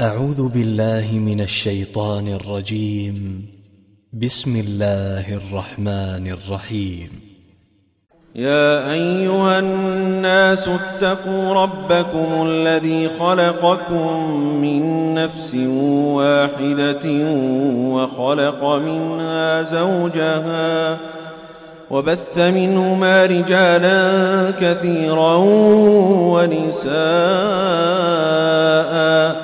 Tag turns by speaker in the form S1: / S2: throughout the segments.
S1: أعوذ بالله من الشيطان الرجيم بسم الله الرحمن الرحيم
S2: يا أيها الناس اتقوا ربكم الذي خلقكم من نفس واحدة وخلق منها زوجها وبث منهما رجالا كثيرا ونساءً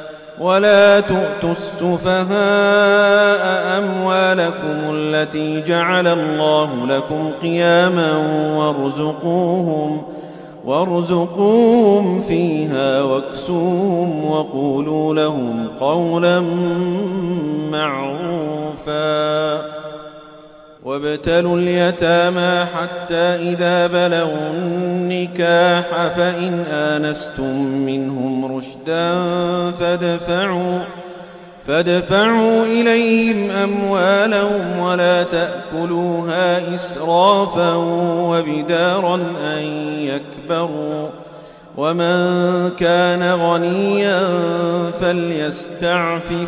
S2: ولا تؤتوا السفهاء أموالكم التي جعل الله لكم قياما وارزقوهم وارزقوهم فيها واكسوهم وقولوا لهم قولا معروفا وابتلوا اليتامى حتى إذا بلغوا النكاح فإن آنستم منهم رشدا فادفعوا فادفعوا إليهم أموالهم ولا تأكلوها إسرافا وبدارا أن يكبروا ومن كان غنيا فليستعفف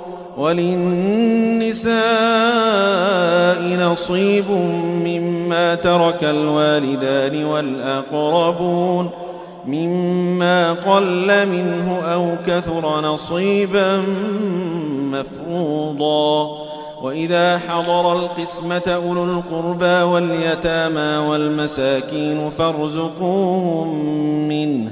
S2: وللنساء نصيب مما ترك الوالدان والأقربون مما قل منه أو كثر نصيبا مفروضا وإذا حضر القسمة أولو القربى واليتامى والمساكين فارزقوهم منه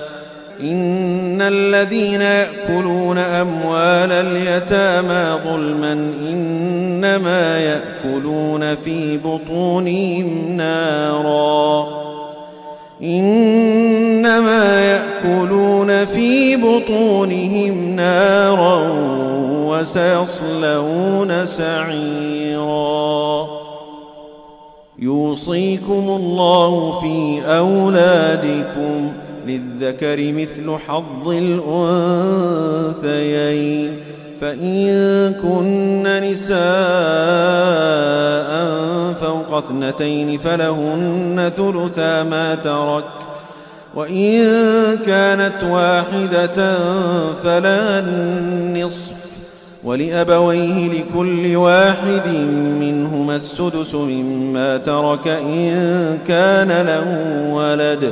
S2: إن الذين يأكلون أموال اليتامى ظلما إنما يأكلون في بطونهم نارا إنما يأكلون في بطونهم نارا وسيصلون سعيرا يوصيكم الله في أولادكم ۖ للذكر مثل حظ الأنثيين فإن كن نساء فوق اثنتين فلهن ثلثا ما ترك وإن كانت واحدة فلا النصف ولأبويه لكل واحد منهما السدس مما ترك إن كان له ولد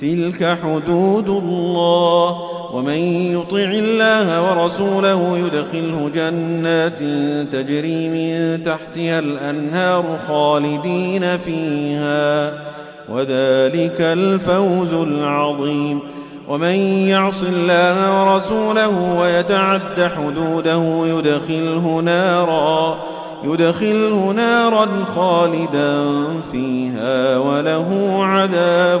S2: تلك حدود الله ومن يطع الله ورسوله يدخله جنات تجري من تحتها الأنهار خالدين فيها وذلك الفوز العظيم ومن يعص الله ورسوله ويتعد حدوده يدخله نارا يدخله نارا خالدا فيها وله عذاب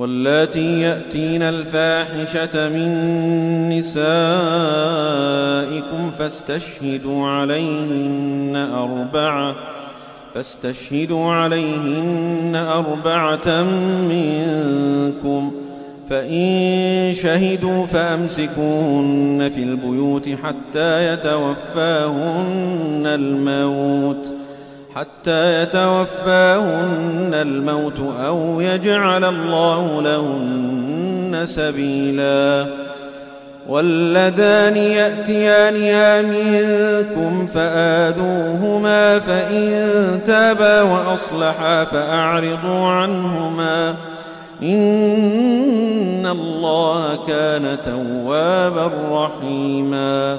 S2: واللاتي يأتين الفاحشة من نسائكم فاستشهدوا عليهن أربعة فاستشهدوا عليهن أربعة منكم فإن شهدوا فأمسكوهن في البيوت حتى يتوفاهن الموت ۖ حتى يتوفاهن الموت أو يجعل الله لهن سبيلا واللذان يأتيانها منكم فآذوهما فإن تابا وأصلحا فأعرضوا عنهما إن الله كان توابا رحيماً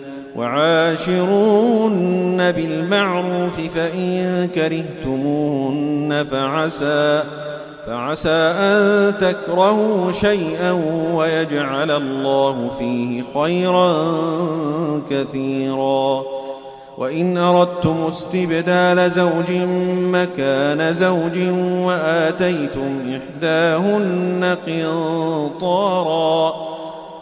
S2: وعاشرون بالمعروف فإن كرهتموهن فعسى فعسى أن تكرهوا شيئا ويجعل الله فيه خيرا كثيرا وإن أردتم استبدال زوج مكان زوج وآتيتم إحداهن قنطاراً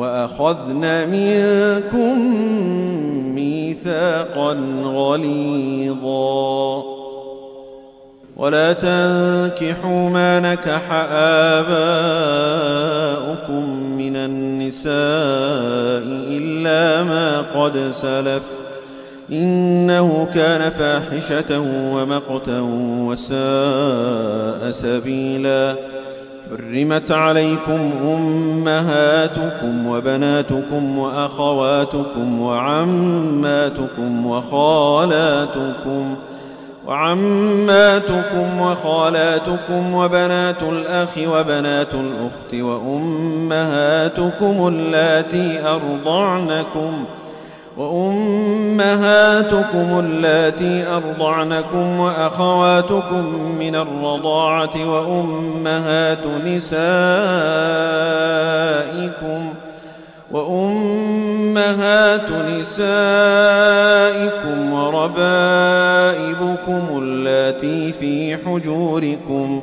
S2: وأخذنا منكم ميثاقا غليظا ولا تنكحوا ما نكح آباؤكم من النساء إلا ما قد سلف إنه كان فاحشة ومقتا وساء سبيلاً حرمت عليكم أمهاتكم وبناتكم وأخواتكم وعماتكم وخالاتكم وعماتكم وخالاتكم وبنات الأخ وبنات الأخت وأمهاتكم اللاتي أرضعنكم ۖ وأمهاتكم اللاتي أرضعنكم وأخواتكم من الرضاعة وأمهات نسائكم وأمهات نسائكم وربائبكم اللاتي في حجوركم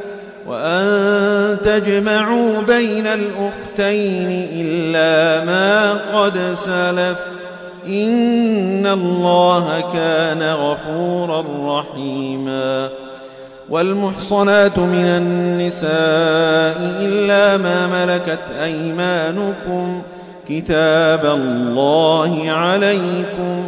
S2: وأن تجمعوا بين الأختين إلا ما قد سلف إن الله كان غفورا رحيما والمحصنات من النساء إلا ما ملكت أيمانكم كتاب الله عليكم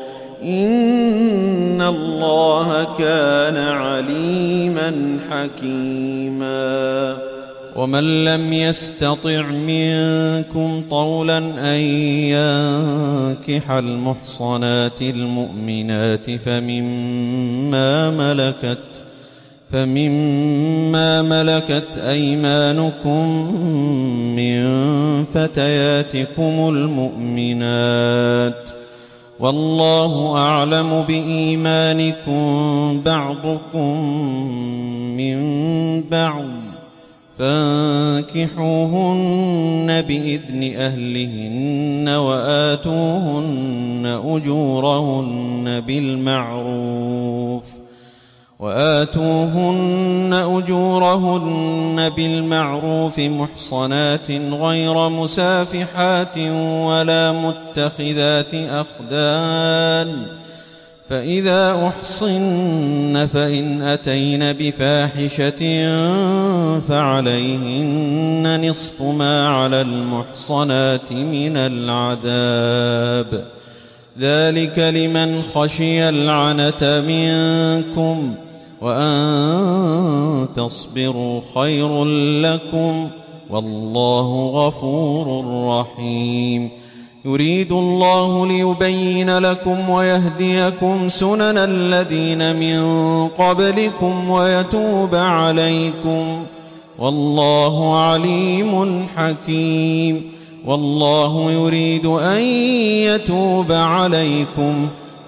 S2: إن الله كان عليما حكيما ومن لم يستطع منكم طولا أن ينكح المحصنات المؤمنات فمما ملكت فمما ملكت أيمانكم من فتياتكم المؤمنات ۖ والله أعلم بإيمانكم بعضكم من بعض فانكحوهن بإذن أهلهن وآتوهن أجورهن بالمعروف وآتوهن أجورهن بالمعروف محصنات غير مسافحات ولا متخذات أخدان فإذا أحصن فإن أتين بفاحشة فعليهن نصف ما على المحصنات من العذاب ذلك لمن خشي العنت منكم ۖ وأن تصبروا خير لكم والله غفور رحيم يريد الله ليبين لكم ويهديكم سنن الذين من قبلكم ويتوب عليكم والله عليم حكيم والله يريد أن يتوب عليكم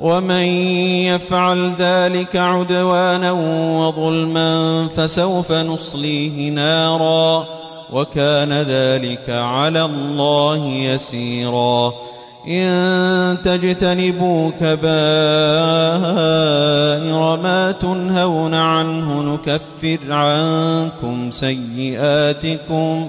S2: ومن يفعل ذلك عدوانا وظلما فسوف نصليه نارا وكان ذلك على الله يسيرا إن تجتنبوا كبائر ما تنهون عنه نكفر عنكم سيئاتكم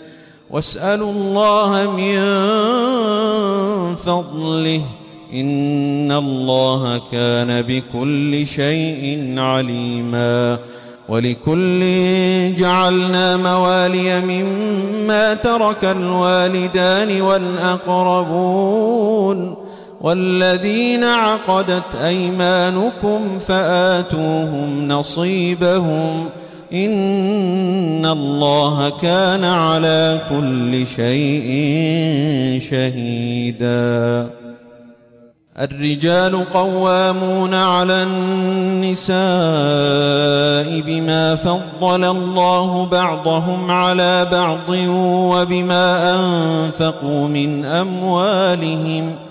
S2: واسألوا الله من فضله إن الله كان بكل شيء عليما ولكل جعلنا موالي مما ترك الوالدان والأقربون والذين عقدت أيمانكم فآتوهم نصيبهم ۖ إن الله كان على كل شيء شهيدا الرجال قوامون على النساء بما فضل الله بعضهم على بعض وبما أنفقوا من أموالهم ۖ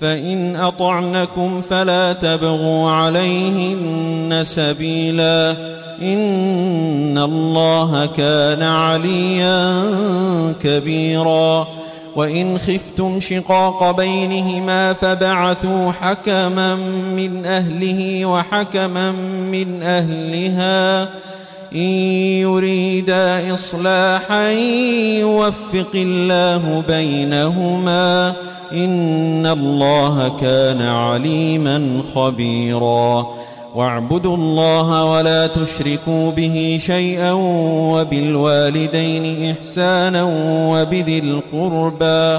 S2: فإن أطعنكم فلا تبغوا عليهن سبيلا إن الله كان عليا كبيرا وإن خفتم شقاق بينهما فبعثوا حكما من أهله وحكما من أهلها إن يريدا إصلاحا يوفق الله بينهما إن الله كان عليما خبيرا واعبدوا الله ولا تشركوا به شيئا وبالوالدين إحسانا وبذي القربى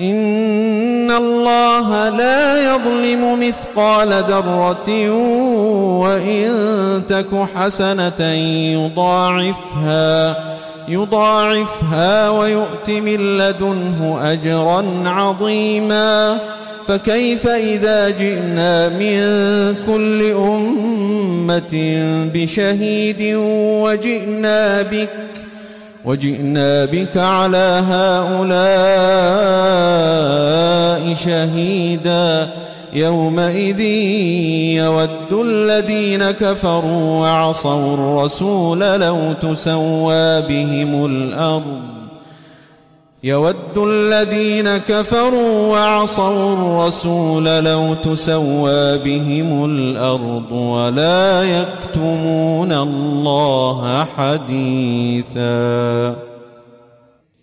S2: إن الله لا يظلم مثقال ذرة وإن تك حسنة يضاعفها يضاعفها ويؤت من لدنه أجرا عظيما فكيف إذا جئنا من كل أمة بشهيد وجئنا بك وجئنا بك على هؤلاء شهيدا يومئذ يود الذين كفروا وعصوا الرسول لو تسوى بهم الأرض يود الذين كفروا وعصوا الرسول لو تسوى بهم الأرض ولا يكتمون الله حديثاً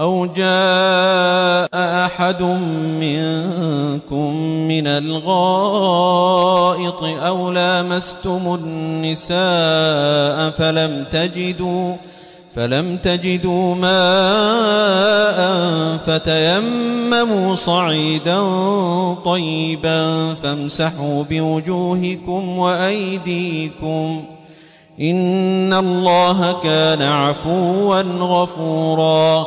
S2: أو جاء أحد منكم من الغائط أو لامستم النساء فلم تجدوا فلم تجدوا ماء فتيمموا صعيدا طيبا فامسحوا بوجوهكم وأيديكم إن الله كان عفوا غفورا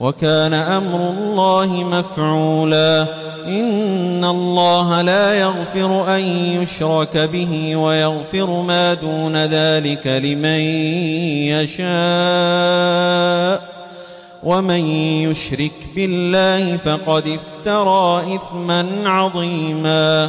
S2: وكان أمر الله مفعولا إن الله لا يغفر أن يشرك به ويغفر ما دون ذلك لمن يشاء ومن يشرك بالله فقد افترى إثما عظيماً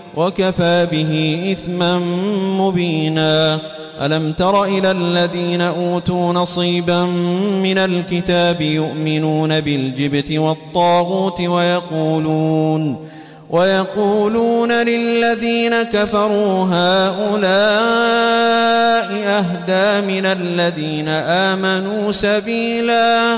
S2: وكفى به إثما مبينا ألم تر إلى الذين أوتوا نصيبا من الكتاب يؤمنون بالجبت والطاغوت ويقولون ويقولون للذين كفروا هؤلاء أهدى من الذين آمنوا سبيلاً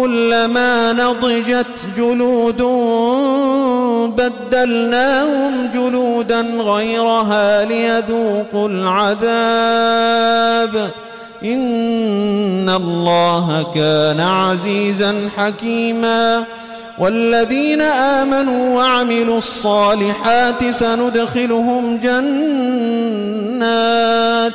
S2: كلما نضجت جلود بدلناهم جلودا غيرها ليذوقوا العذاب إن الله كان عزيزا حكيما والذين آمنوا وعملوا الصالحات سندخلهم جنات ۖ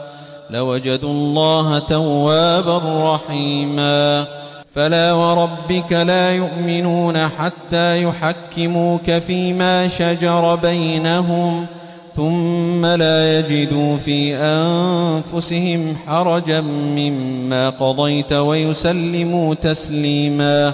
S2: لوجدوا الله توابا رحيما فلا وربك لا يؤمنون حتى يحكموك فيما شجر بينهم ثم لا يجدوا في أنفسهم حرجا مما قضيت ويسلموا تسليماً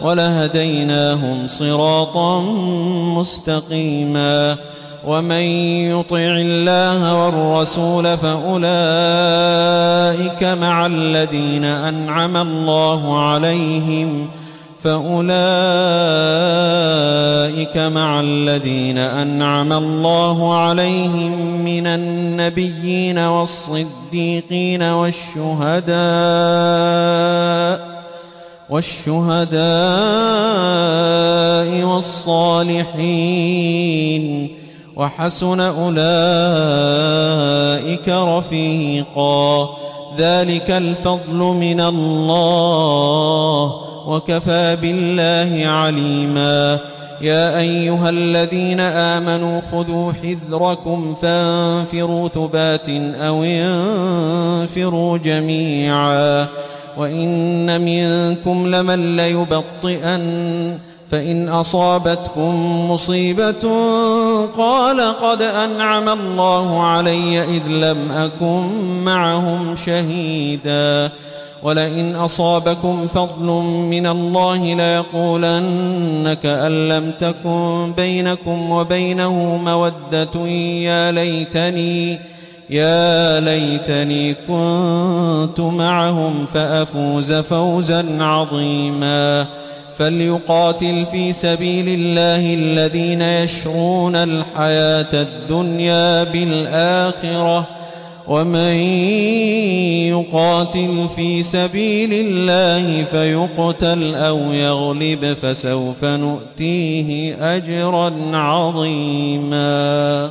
S2: ولهديناهم صراطا مستقيما ومن يطع الله والرسول فأولئك مع الذين أنعم الله عليهم فأولئك مع الذين أنعم الله عليهم من النبيين والصديقين والشهداء والشهداء والصالحين وحسن أولئك رفيقا ذلك الفضل من الله وكفى بالله عليما يا أيها الذين آمنوا خذوا حذركم فانفروا ثبات أو انفروا جميعا وإن منكم لمن ليبطئن فإن أصابتكم مصيبة قال قد أنعم الله علي إذ لم أكن معهم شهيدا ولئن أصابكم فضل من الله ليقولنك أن لم تكن بينكم وبينه مودة يا ليتني يا ليتني كنت معهم فأفوز فوزا عظيما فليقاتل في سبيل الله الذين يشرون الحياة الدنيا بالآخرة ومن يقاتل في سبيل الله فيقتل أو يغلب فسوف نؤتيه أجرا عظيماً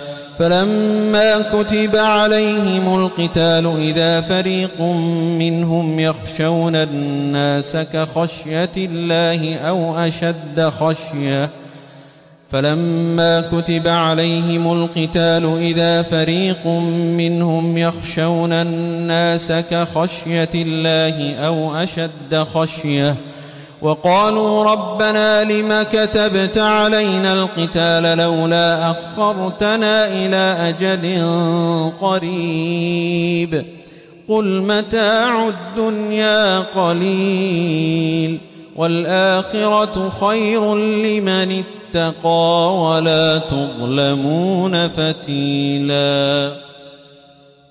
S2: فلما كتب عليهم القتال إذا فريق منهم يخشون الناس كخشية الله أو أشد خشية فلما كتب عليهم القتال إذا فريق منهم يخشون الناس كخشية الله أو أشد خشيه وقالوا ربنا لما كتبت علينا القتال لولا أخرتنا إلى أجل قريب قل متاع الدنيا قليل والآخرة خير لمن اتقى ولا تظلمون فتيلاً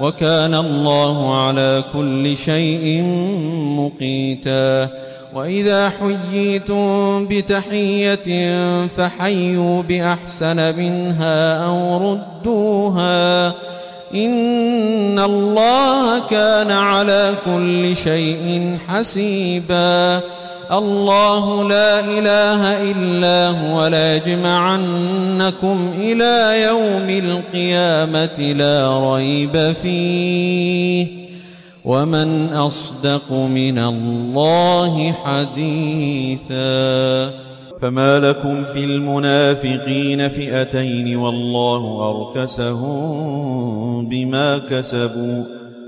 S2: وكان الله على كل شيء مقيتا وإذا حييتم بتحية فحيوا بأحسن منها أو ردوها إن الله كان على كل شيء حسيباً الله لا إله إلا هو ليجمعنكم إلى يوم القيامة لا ريب فيه ومن أصدق من الله حديثا فما لكم في المنافقين فئتين والله أركسهم بما كسبوا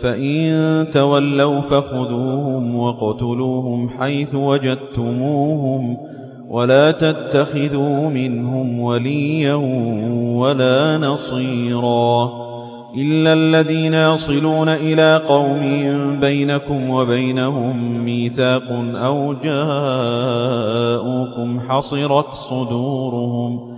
S2: فإن تولوا فخذوهم وقتلوهم حيث وجدتموهم ولا تتخذوا منهم وليا ولا نصيرا إلا الذين يصلون إلى قوم بينكم وبينهم ميثاق أو جاءوكم حصرت صدورهم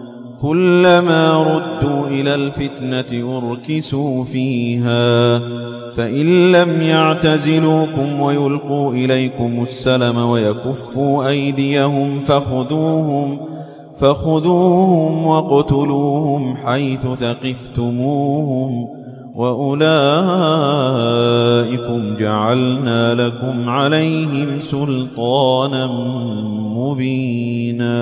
S2: كلما ردوا إلى الفتنة أركسوا فيها فإن لم يعتزلوكم ويلقوا إليكم السلم ويكفوا أيديهم فخذوهم فخذوهم واقتلوهم حيث ثقفتموهم وأولئكم جعلنا لكم عليهم سلطانا مبيناً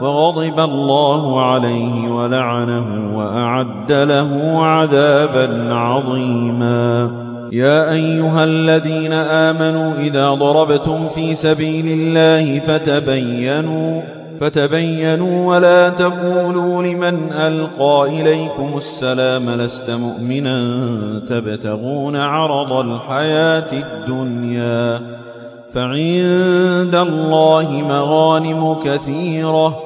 S2: وغضب الله عليه ولعنه وأعد له عذابا عظيما يا أيها الذين آمنوا إذا ضربتم في سبيل الله فتبينوا فتبينوا ولا تقولوا لمن ألقى إليكم السلام لست مؤمنا تبتغون عرض الحياة الدنيا فعند الله مغانم كثيره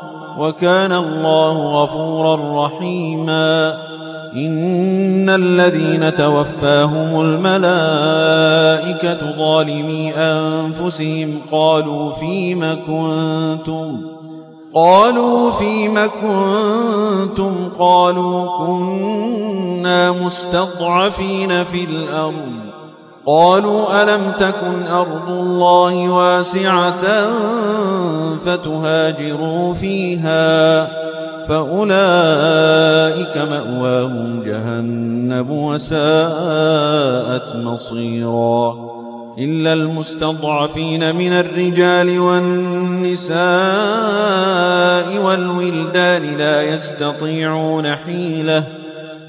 S2: وكان الله غفورا رحيما إن الذين توفاهم الملائكة ظالمي أنفسهم قالوا فيم كنتم قالوا فيم كنتم قالوا كنا مستضعفين في الأرض قالوا ألم تكن أرض الله واسعة فتهاجروا فيها فأولئك مأواهم جهنم وساءت مصيرا إلا المستضعفين من الرجال والنساء والولدان لا يستطيعون حيله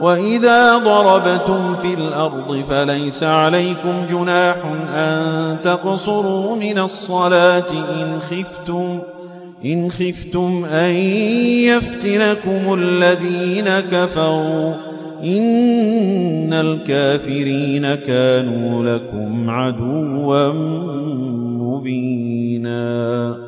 S2: وإذا ضربتم في الأرض فليس عليكم جناح أن تقصروا من الصلاة إن خفتم إن خفتم أن يفتنكم الذين كفروا إن الكافرين كانوا لكم عدوا مبيناً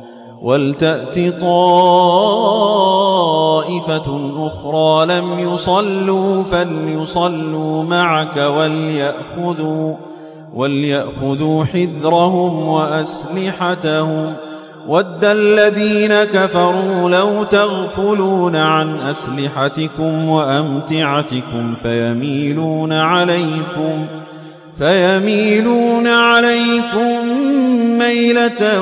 S2: ولتأت طائفة أخرى لم يصلوا فليصلوا معك وليأخذوا وليأخذوا حذرهم وأسلحتهم ود الذين كفروا لو تغفلون عن أسلحتكم وأمتعتكم فيميلون عليكم فيميلون عليكم ميلة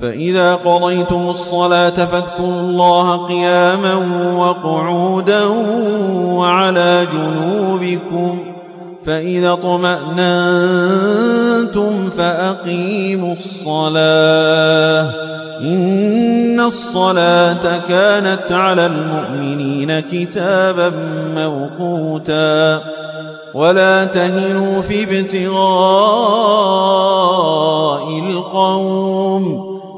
S2: فإذا قضيتم الصلاة فاذكروا الله قياما وقعودا وعلى جنوبكم فإذا اطمأنتم فأقيموا الصلاة إن الصلاة كانت على المؤمنين كتابا موقوتا ولا تهنوا في ابتغاء القوم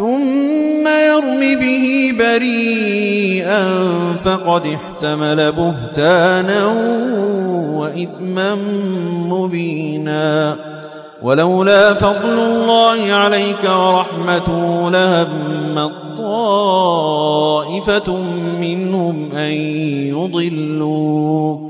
S2: ثم يرم به بريئا فقد احتمل بهتانا وإثما مبينا ولولا فضل الله عليك ورحمته لهم طائفة منهم أن يضلوك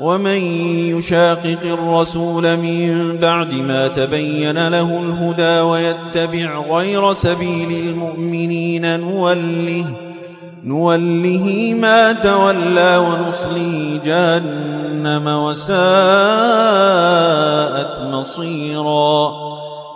S2: ومن يشاقق الرسول من بعد ما تبين له الهدى ويتبع غير سبيل المؤمنين نوله نوله ما تولى ونصلي جهنم وساءت مصيراً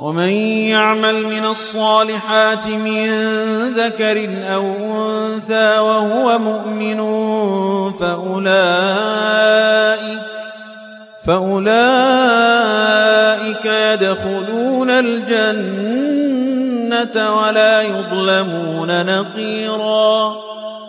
S2: ومن يعمل من الصالحات من ذكر أو أنثى وهو مؤمن فأولئك فأولئك يدخلون الجنة ولا يظلمون نقيراً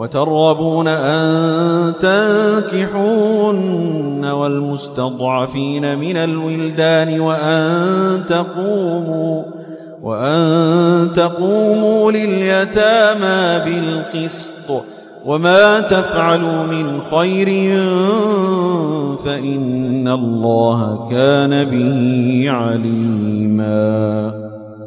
S2: وترغبون أن تنكحون والمستضعفين من الولدان وأن تقوموا وأن تقوموا لليتامى بالقسط وما تفعلوا من خير فإن الله كان به عليماً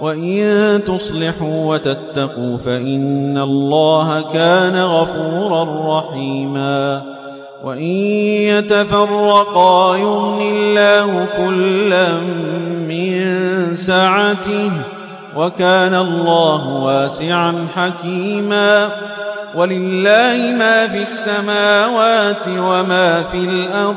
S2: وإن تصلحوا وتتقوا فإن الله كان غفورا رحيما وإن يتفرقا يغني الله كلا من سعته وكان الله واسعا حكيما ولله ما في السماوات وما في الأرض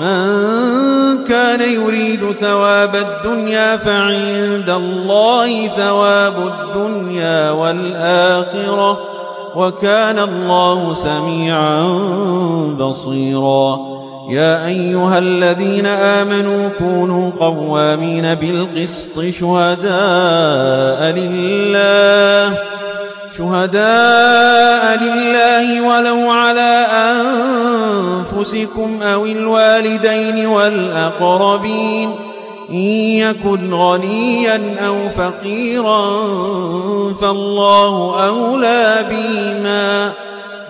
S2: من كان يريد ثواب الدنيا فعند الله ثواب الدنيا والآخرة وكان الله سميعا بصيرا يا أيها الذين آمنوا كونوا قوامين بالقسط شهداء لله شهداء لله ولو على أنفسكم أو الوالدين والأقربين إن يكن غنيا أو فقيرا فالله أولى بهما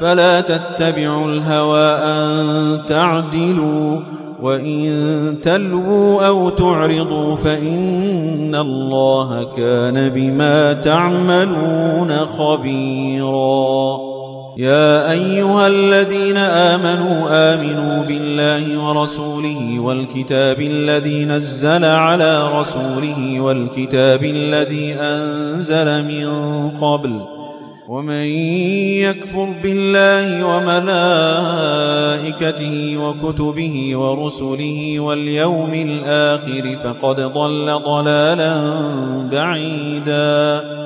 S2: فلا تتبعوا الهوى أن تعدلوا وإن تلووا أو تعرضوا فإن الله كان بما تعملون خبيراً يا أيها الذين آمنوا آمنوا بالله ورسوله والكتاب الذي نزل على رسوله والكتاب الذي أنزل من قبل ومن يكفر بالله وملائكته وكتبه ورسله واليوم الآخر فقد ضل ضلالا بعيداً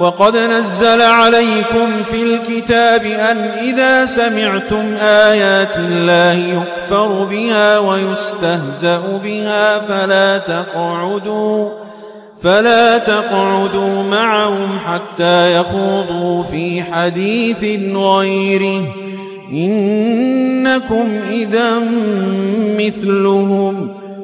S2: وقد نزل عليكم في الكتاب أن إذا سمعتم آيات الله يكفر بها ويستهزأ بها فلا تقعدوا فلا تقعدوا معهم حتى يخوضوا في حديث غيره إنكم إذا مثلهم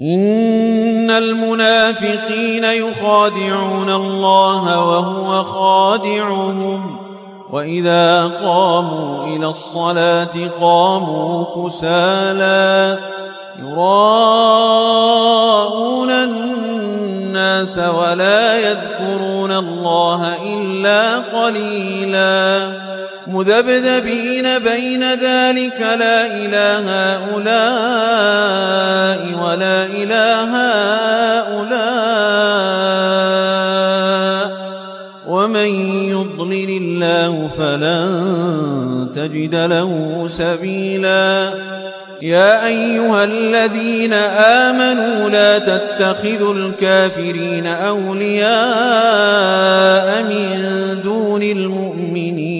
S2: إن المنافقين يخادعون الله وهو خادعهم وإذا قاموا إلى الصلاة قاموا كسالا يراءون الناس ولا يذكرون الله إلا قليلاً مذبذبين بين ذلك لا إله هؤلاء ولا إله هؤلاء ومن يضلل الله فلن تجد له سبيلا يا أيها الذين آمنوا لا تتخذوا الكافرين أولياء من دون المؤمنين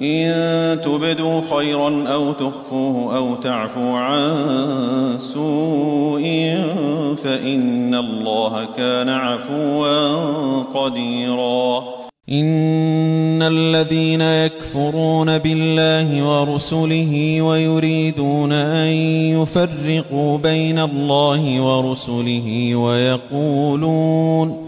S2: إن تبدوا خيرا أو تخفوه أو تعفوا عن سوء فإن الله كان عفوا قديرا إن الذين يكفرون بالله ورسله ويريدون أن يفرقوا بين الله ورسله ويقولون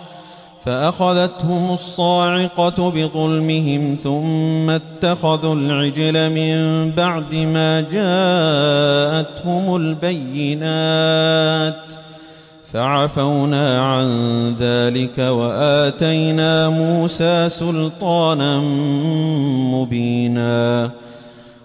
S2: فأخذتهم الصاعقة بظلمهم ثم اتخذوا العجل من بعد ما جاءتهم البينات فعفونا عن ذلك وآتينا موسى سلطانا مبيناً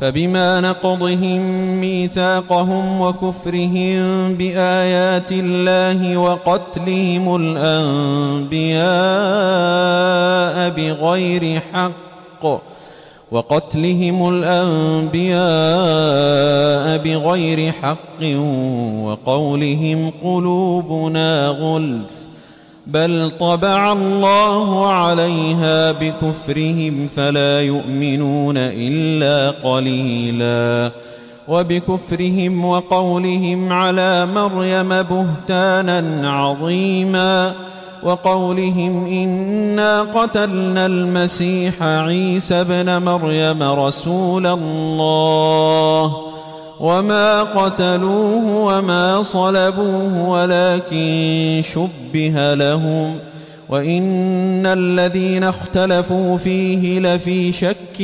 S2: فبما نقضهم ميثاقهم وكفرهم بآيات الله وقتلهم الأنبياء بغير حق وقتلهم الأنبياء بغير حق وقولهم قلوبنا غلف بل طبع الله عليها بكفرهم فلا يؤمنون إلا قليلا وبكفرهم وقولهم على مريم بهتانا عظيما وقولهم إنا قتلنا المسيح عيسى بن مريم رسول الله وما قتلوه وما صلبوه ولكن شبه لهم وإن الذين اختلفوا فيه لفي شك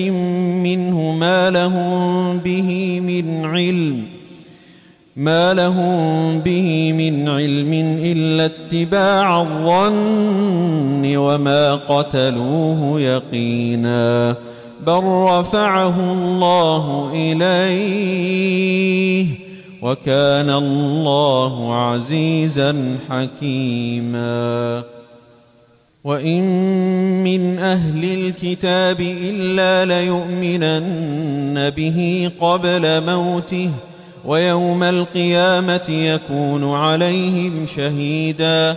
S2: منه ما لهم به من علم ما لهم به من علم إلا اتباع الظن وما قتلوه يقيناً بل رفعه الله إليه وكان الله عزيزا حكيما وإن من أهل الكتاب إلا ليؤمنن به قبل موته ويوم القيامة يكون عليهم شهيداً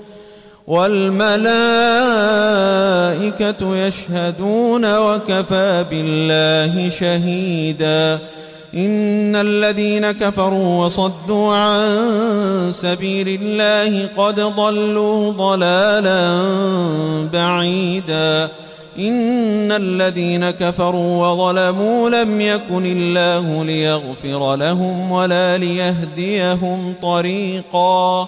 S2: والملائكة يشهدون وكفى بالله شهيدا إن الذين كفروا وصدوا عن سبيل الله قد ضلوا ضلالا بعيدا إن الذين كفروا وظلموا لم يكن الله ليغفر لهم ولا ليهديهم طريقاً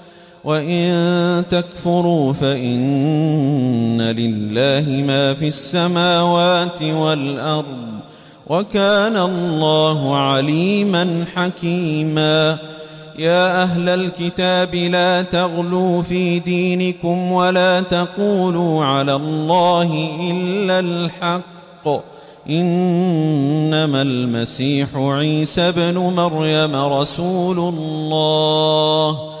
S2: وإن تكفروا فإن لله ما في السماوات والأرض وكان الله عليما حكيما يا أهل الكتاب لا تغلوا في دينكم ولا تقولوا على الله إلا الحق إنما المسيح عيسى بن مريم رسول الله